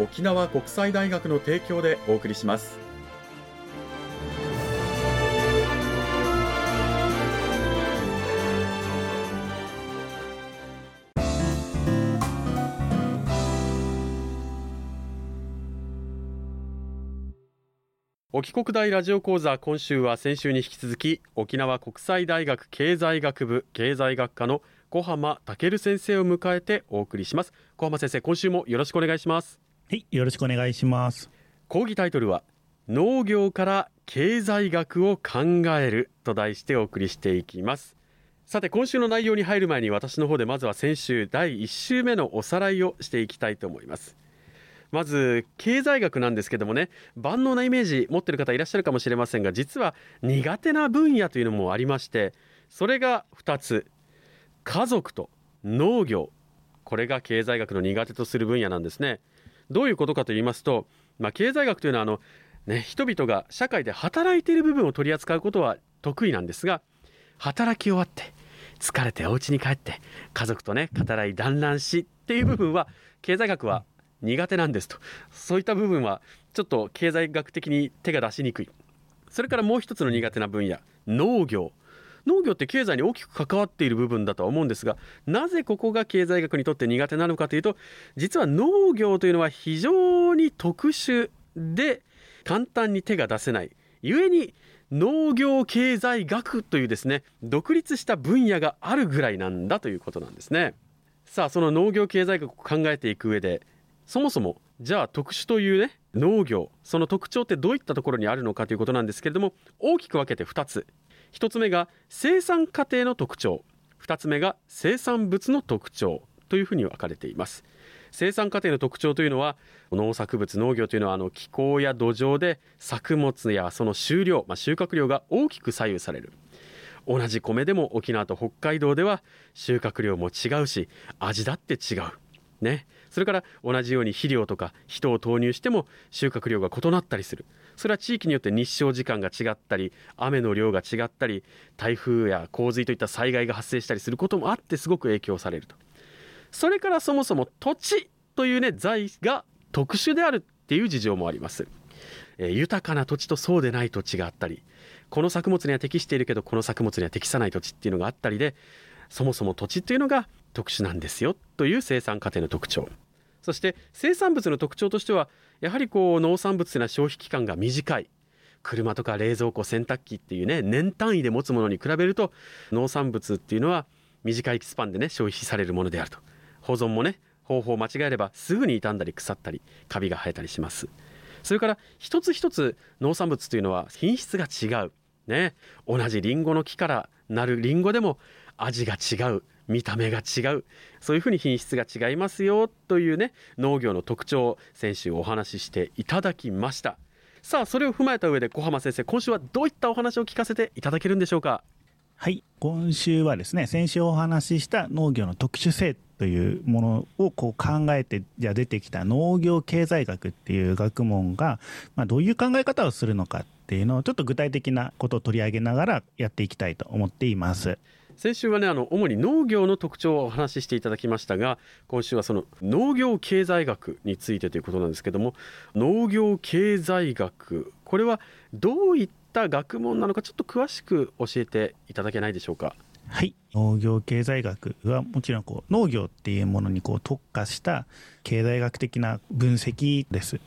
沖縄国際大学の提供でお送りします。沖国大ラジオ講座今週は先週に引き続き沖縄国際大学経済学部経済学科の小浜健先生を迎えてお送りします。小浜先生今週もよろしくお願いします。はいよろしくお願いします。講義タイトルは農業から経済学を考えると題してお送りしていきます。さて今週の内容に入る前に私の方でまずは先週第1週目のおさらいをしていきたいと思います。まず経済学なんですけどもね万能なイメージ持ってる方いらっしゃるかもしれませんが実は苦手な分野というのもありましてそれが2つ。家族と農業。これが経済学の苦手とする分野なんですね。どういうことかと言いますと、まあ、経済学というのはあの、ね、人々が社会で働いている部分を取り扱うことは得意なんですが働き終わって疲れてお家に帰って家族とね語らい団らんしっていう部分は経済学は苦手なんですと。そういった部分はちょっと経済学的に手が出しにくい。それからもう一つの苦手な分野農業。農業って経済に大きく関わっている部分だとは思うんですがなぜここが経済学にとって苦手なのかというと実は農業というのは非常に特殊で簡単に手が出せない。故に農業経済学というですね独立した分野があるぐらいなんだということなんですね。さあその農業経済学を考えていく上でそもそもじゃあ特殊というね農業その特徴ってどういったところにあるのかということなんですけれども大きく分けて2つ。1つ目が生産過程の特徴。2つ目が生産物の特徴。というふうに分かれています。生産過程の特徴というのは農作物農業というのはあの気候や土壌で作物やその収量、まあ、収穫量が大きく左右される。同じ米でも沖縄と北海道では収穫量も違うし味だって違う。ね。それから同じように肥料とか人を投入しても収穫量が異なったりする。それは地域によって日照時間が違ったり雨の量が違ったり台風や洪水といった災害が発生したりすることもあってすごく影響されると。それからそもそも土地というね財が特殊であるっていう事情もあります。え豊かな土地とそうでない土地があったりこの作物には適しているけどこの作物には適さない土地っていうのがあったりでそもそも土地っていうのが特殊なんですよという生産過程の特徴。そして生産物の特徴としてはやはりこう農産物というのは消費期間が短い。車とか冷蔵庫洗濯機っていうね年単位で持つものに比べると農産物っていうのは短いスパンでね消費されるものであると。保存もね方法を間違えればすぐに傷んだり腐ったりカビが生えたりします。それから一つ一つ農産物というのは品質が違う。ね。同じリンゴの木からなるリンゴでも味が違う見た目が違うそういうふうに品質が違いますよというね農業の特徴を先週お話ししていただきましたさあそれを踏まえた上で小浜先生今週はどういったお話を聞かせていただけるんでしょうか？はい今週はですね先週お話しした農業の特殊性というものをこう考えてじゃ出てきた農業経済学っていう学問が、まあ、どういう考え方をするのかっていうのをちょっと具体的なことを取り上げながらやっていきたいと思っています。先週はねあの主に農業の特徴をお話ししていただきましたが今週はその農業経済学についてということなんですけども農業経済学これはどういった学問なのかちょっと詳しく教えていただけないでしょうか？はい。農業経済学はもちろんこう農業っていうものにこう特化した経済学的な分析です。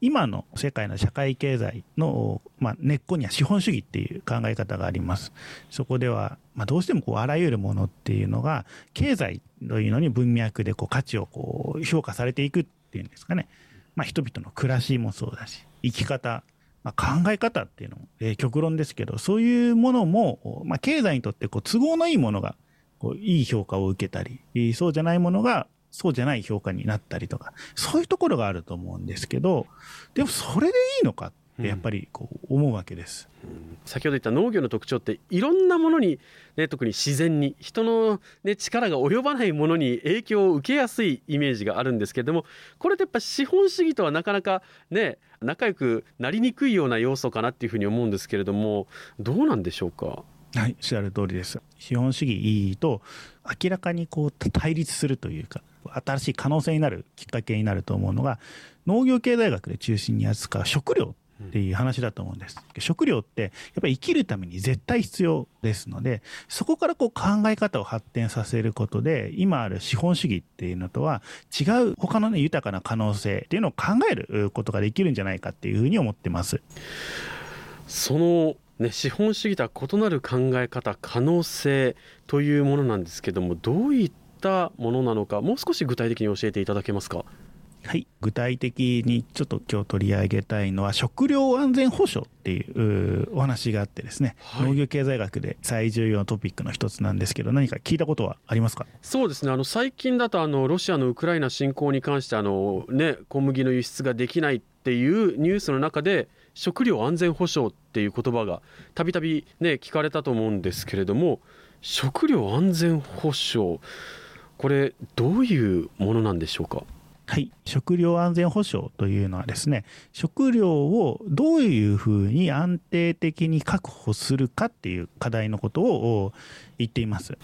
今の世界の社会経済の、まあ、根っこには資本主義っていう考え方があります。そこでは、まあ、どうしてもこうあらゆるものっていうのが経済というのに文脈でこう価値をこう評価されていくっていうんですかね、まあ、人々の暮らしもそうだし生き方まあ、考え方っていうのも、えー、極論ですけど、そういうものも、まあ、経済にとってこう都合のいいものがこういい評価を受けたり、そうじゃないものがそうじゃない評価になったりとか、そういうところがあると思うんですけど、でもそれでいいのかっやっぱりこう思うわけです。うん、先ほど言った農業の特徴っていろんなものに、ね、特に自然に人の、ね、力が及ばないものに影響を受けやすいイメージがあるんですけれどもこれってやっぱ資本主義とはなかなかね仲良くなりにくいような要素かなっていうふうに思うんですけれどもどうなんでしょうか？はい、おっしゃる通りです。資本主義と明らかにこう対立するというか、新しい可能性になるきっかけになると思うのが、農業経済学で中心に扱う食料っていう話だと思うんです。食料ってやっぱり生きるために絶対必要ですので、そこからこう考え方を発展させることで、今ある資本主義っていうのとは違う他のね、豊かな可能性っていうのを考えることができるんじゃないかっていうふうに思ってます。そのね、資本主義とは異なる考え方可能性というものなんですけどもどういったものなのかもう少し具体的に教えていただけますか？はい、具体的にちょっと今日取り上げたいのは食料安全保障っていうお話があってですね、はい、農業経済学で最重要なトピックの一つなんですけど何か聞いたことはありますか？そうですね。あの最近だとあのロシアのウクライナ侵攻に関してあの、ね、小麦の輸出ができないっていうニュースの中で食料安全保障っていう言葉がたびたびね聞かれたと思うんですけれども食料安全保障これどういうものなんでしょうか？はい、食料安全保障というのはですね食料をどういうふうに安定的に確保するかっていう課題のことを言っています。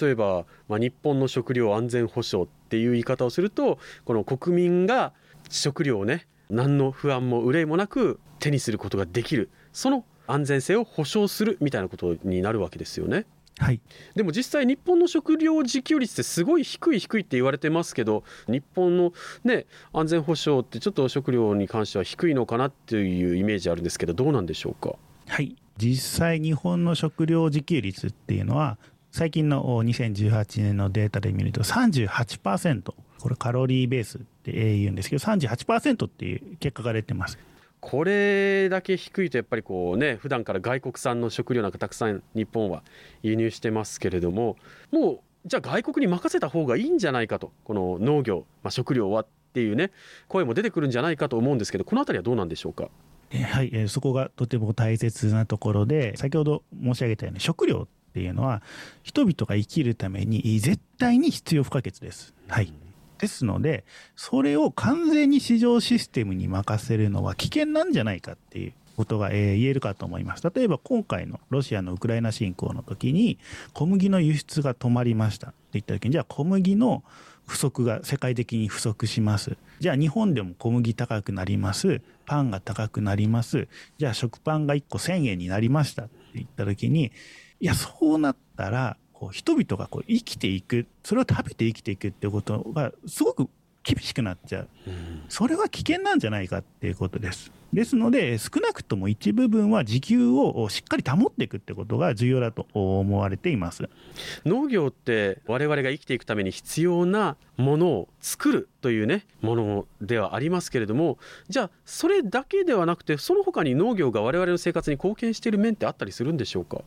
例えば、まあ、日本の食料安全保障っていう言い方をするとこの国民が食料をね何の不安も憂いもなく手にすることができる。その安全性を保障するみたいなことになるわけですよね。はい、でも実際日本の食料自給率ってすごい低い低いって言われてますけど日本の、ね、安全保障ってちょっと食料に関しては低いのかなっていうイメージあるんですけどどうなんでしょうか？はい。実際日本の食料自給率っていうのは最近の2018年のデータで見ると38%これカロリーベースって言うんですけど38%っていう結果が出てますこれだけ低いとやっぱりこうね普段から外国産の食料なんかたくさん日本は輸入してますけれどももうじゃあ外国に任せた方がいいんじゃないかとこの農業、まあ、食料はっていうね声も出てくるんじゃないかと思うんですけどこの辺りはどうなんでしょうか？はい、えそこがとても大切なところで先ほど申し上げたように食料っていうのは人々が生きるために絶対に必要不可欠です。はい、ですので、それを完全に市場システムに任せるのは危険なんじゃないかっていうことが、えー、言えるかと思います。例えば今回のロシアのウクライナ侵攻の時に小麦の輸出が止まりましたって言った時に、じゃあ小麦の不足が世界的に不足します。じゃあ日本でも小麦高くなります。パンが高くなります。じゃあ食パンが1個1000円になりましたって言った時に、いや、そうなったらこう人々がこう生きていくそれを食べて生きていくっていうことがすごく厳しくなっちゃう、それは危険なんじゃないかっていうことです。ですので、少なくとも一部分は時給をしっかり保っていくってことが重要だと思われています。農業って我々が生きていくために必要なものを作るというねものではありますけれどもじゃあそれだけではなくてその他に農業が我々の生活に貢献している面ってあったりするんでしょうか？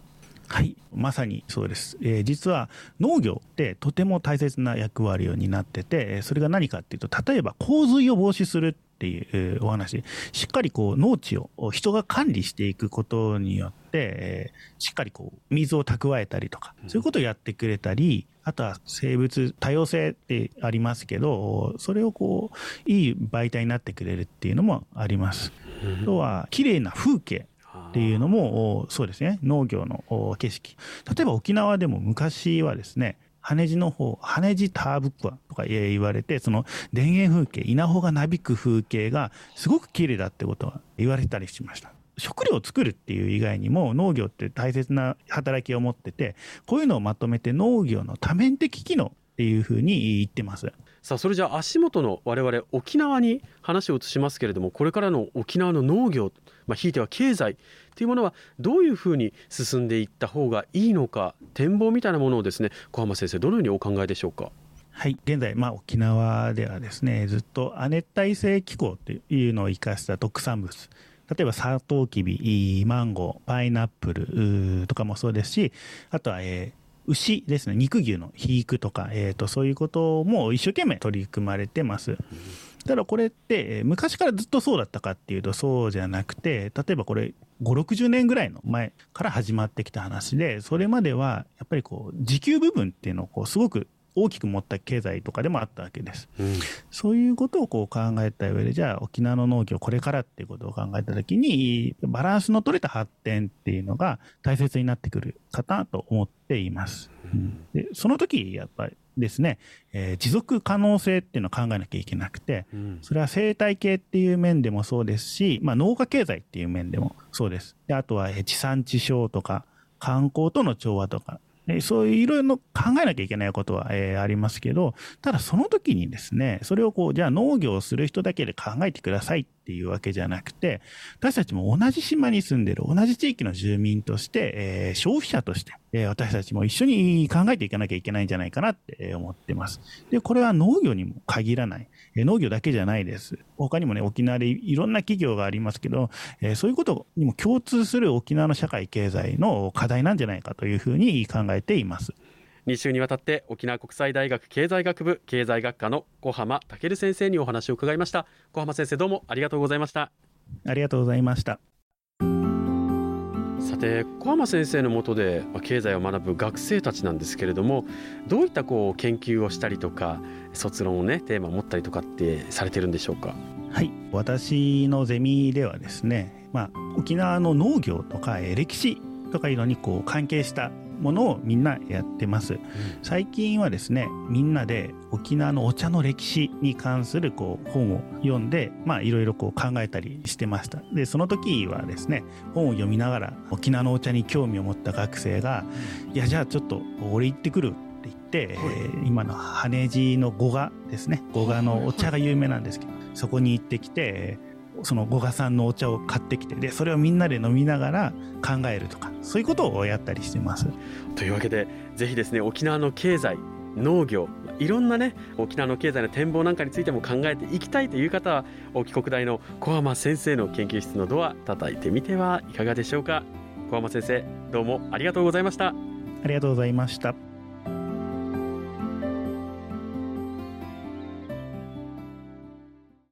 はい、まさにそうです、えー、実は農業ってとても大切な役割を担っててそれが何かっていうと例えば洪水を防止するっていうお話。しっかりこう農地を人が管理していくことによって、えー、しっかりこう水を蓄えたりとかそういうことをやってくれたり、あとは生物多様性ってありますけどそれをこういい媒体になってくれるっていうのもあります。あとは綺麗な風景っていうのもそうですね。農業の景色。例えば沖縄でも昔はですね羽地の方羽地ターブックとか言われてその田園風景稲穂がなびく風景がすごく綺麗だってことは言われたりしました。食料を作るっていう以外にも農業って大切な働きを持っててこういうのをまとめて農業の多面的機能っていうふうに言ってますさあそれじゃあ足元の我々沖縄に話を移しますけれどもこれからの沖縄の農業、まあ、ひいては経済というものはどういうふうに進んでいった方がいいのか展望みたいなものをですね小浜先生どのようにお考えでしょうか？はい、現在、まあ、沖縄ではですねずっと亜熱帯性気候というのを生かした特産物例えばサトウキビマンゴーパイナップルとかもそうですしあとは、えー牛ですね肉牛の肥育とか、えーと、そういうことも一生懸命取り組まれてます。ただこれって昔からずっとそうだったかっていうとそうじゃなくて例えばこれ560年ぐらいの前から始まってきた話でそれまではやっぱりこう時給部分っていうのをこうすごく大きく持った経済とかでもあったわけです、うん、そういうことをこう考えた上でじゃあ沖縄の農業これからっていうことを考えた時にバランスの取れた発展っていうのが大切になってくるかなと思っています、うん、でその時やっぱりですね、えー、持続可能性っていうのを考えなきゃいけなくて、うん、それは生態系っていう面でもそうですし、まあ、農家経済っていう面でもそうです。であとは地産地消とか観光との調和とかそういういろいろ考えなきゃいけないことは、え、ありますけど、ただその時にですね、それをこう、じゃあ農業をする人だけで考えてくださいっていうわけじゃなくて、私たちも同じ島に住んでる同じ地域の住民として、えー、消費者として、えー、私たちも一緒に考えていかなきゃいけないんじゃないかなって思ってます。で、これは農業にも限らない。えー、農業だけじゃないです。他にもね、沖縄でいろんな企業がありますけど、えー、そういうことにも共通する沖縄の社会経済の課題なんじゃないかというふうに考えています。2週にわたって沖縄国際大学経済学部経済学科の小浜健先生にお話を伺いました。小浜先生どうもありがとうございました。ありがとうございました。さて小浜先生のもとで経済を学ぶ学生たちなんですけれどもどういったこう研究をしたりとか卒論をねテーマを持ったりとかってされてるんでしょうか？はい。私のゼミではですね、まあ、沖縄の農業とか歴史とかいうのにこう関係したものをみんなやってます、うん、最近はですねみんなで沖縄のお茶の歴史に関するこう本を読んでまあいろいろこう考えたりしてました。でその時はですね本を読みながら沖縄のお茶に興味を持った学生が「いやじゃあちょっと俺行ってくる」って言って、はい、えー、今の羽地の五賀ですね五賀のお茶が有名なんですけど、そこに行ってきてその五賀さんのお茶を買ってきてでそれをみんなで飲みながら考えるとかそういうことをやったりしてます。というわけでぜひですね沖縄の経済農業いろんなね沖縄の経済の展望なんかについても考えていきたいという方は沖国大の小浜先生の研究室のドア叩いてみてはいかがでしょうか。小浜先生どうもありがとうございました。ありがとうございました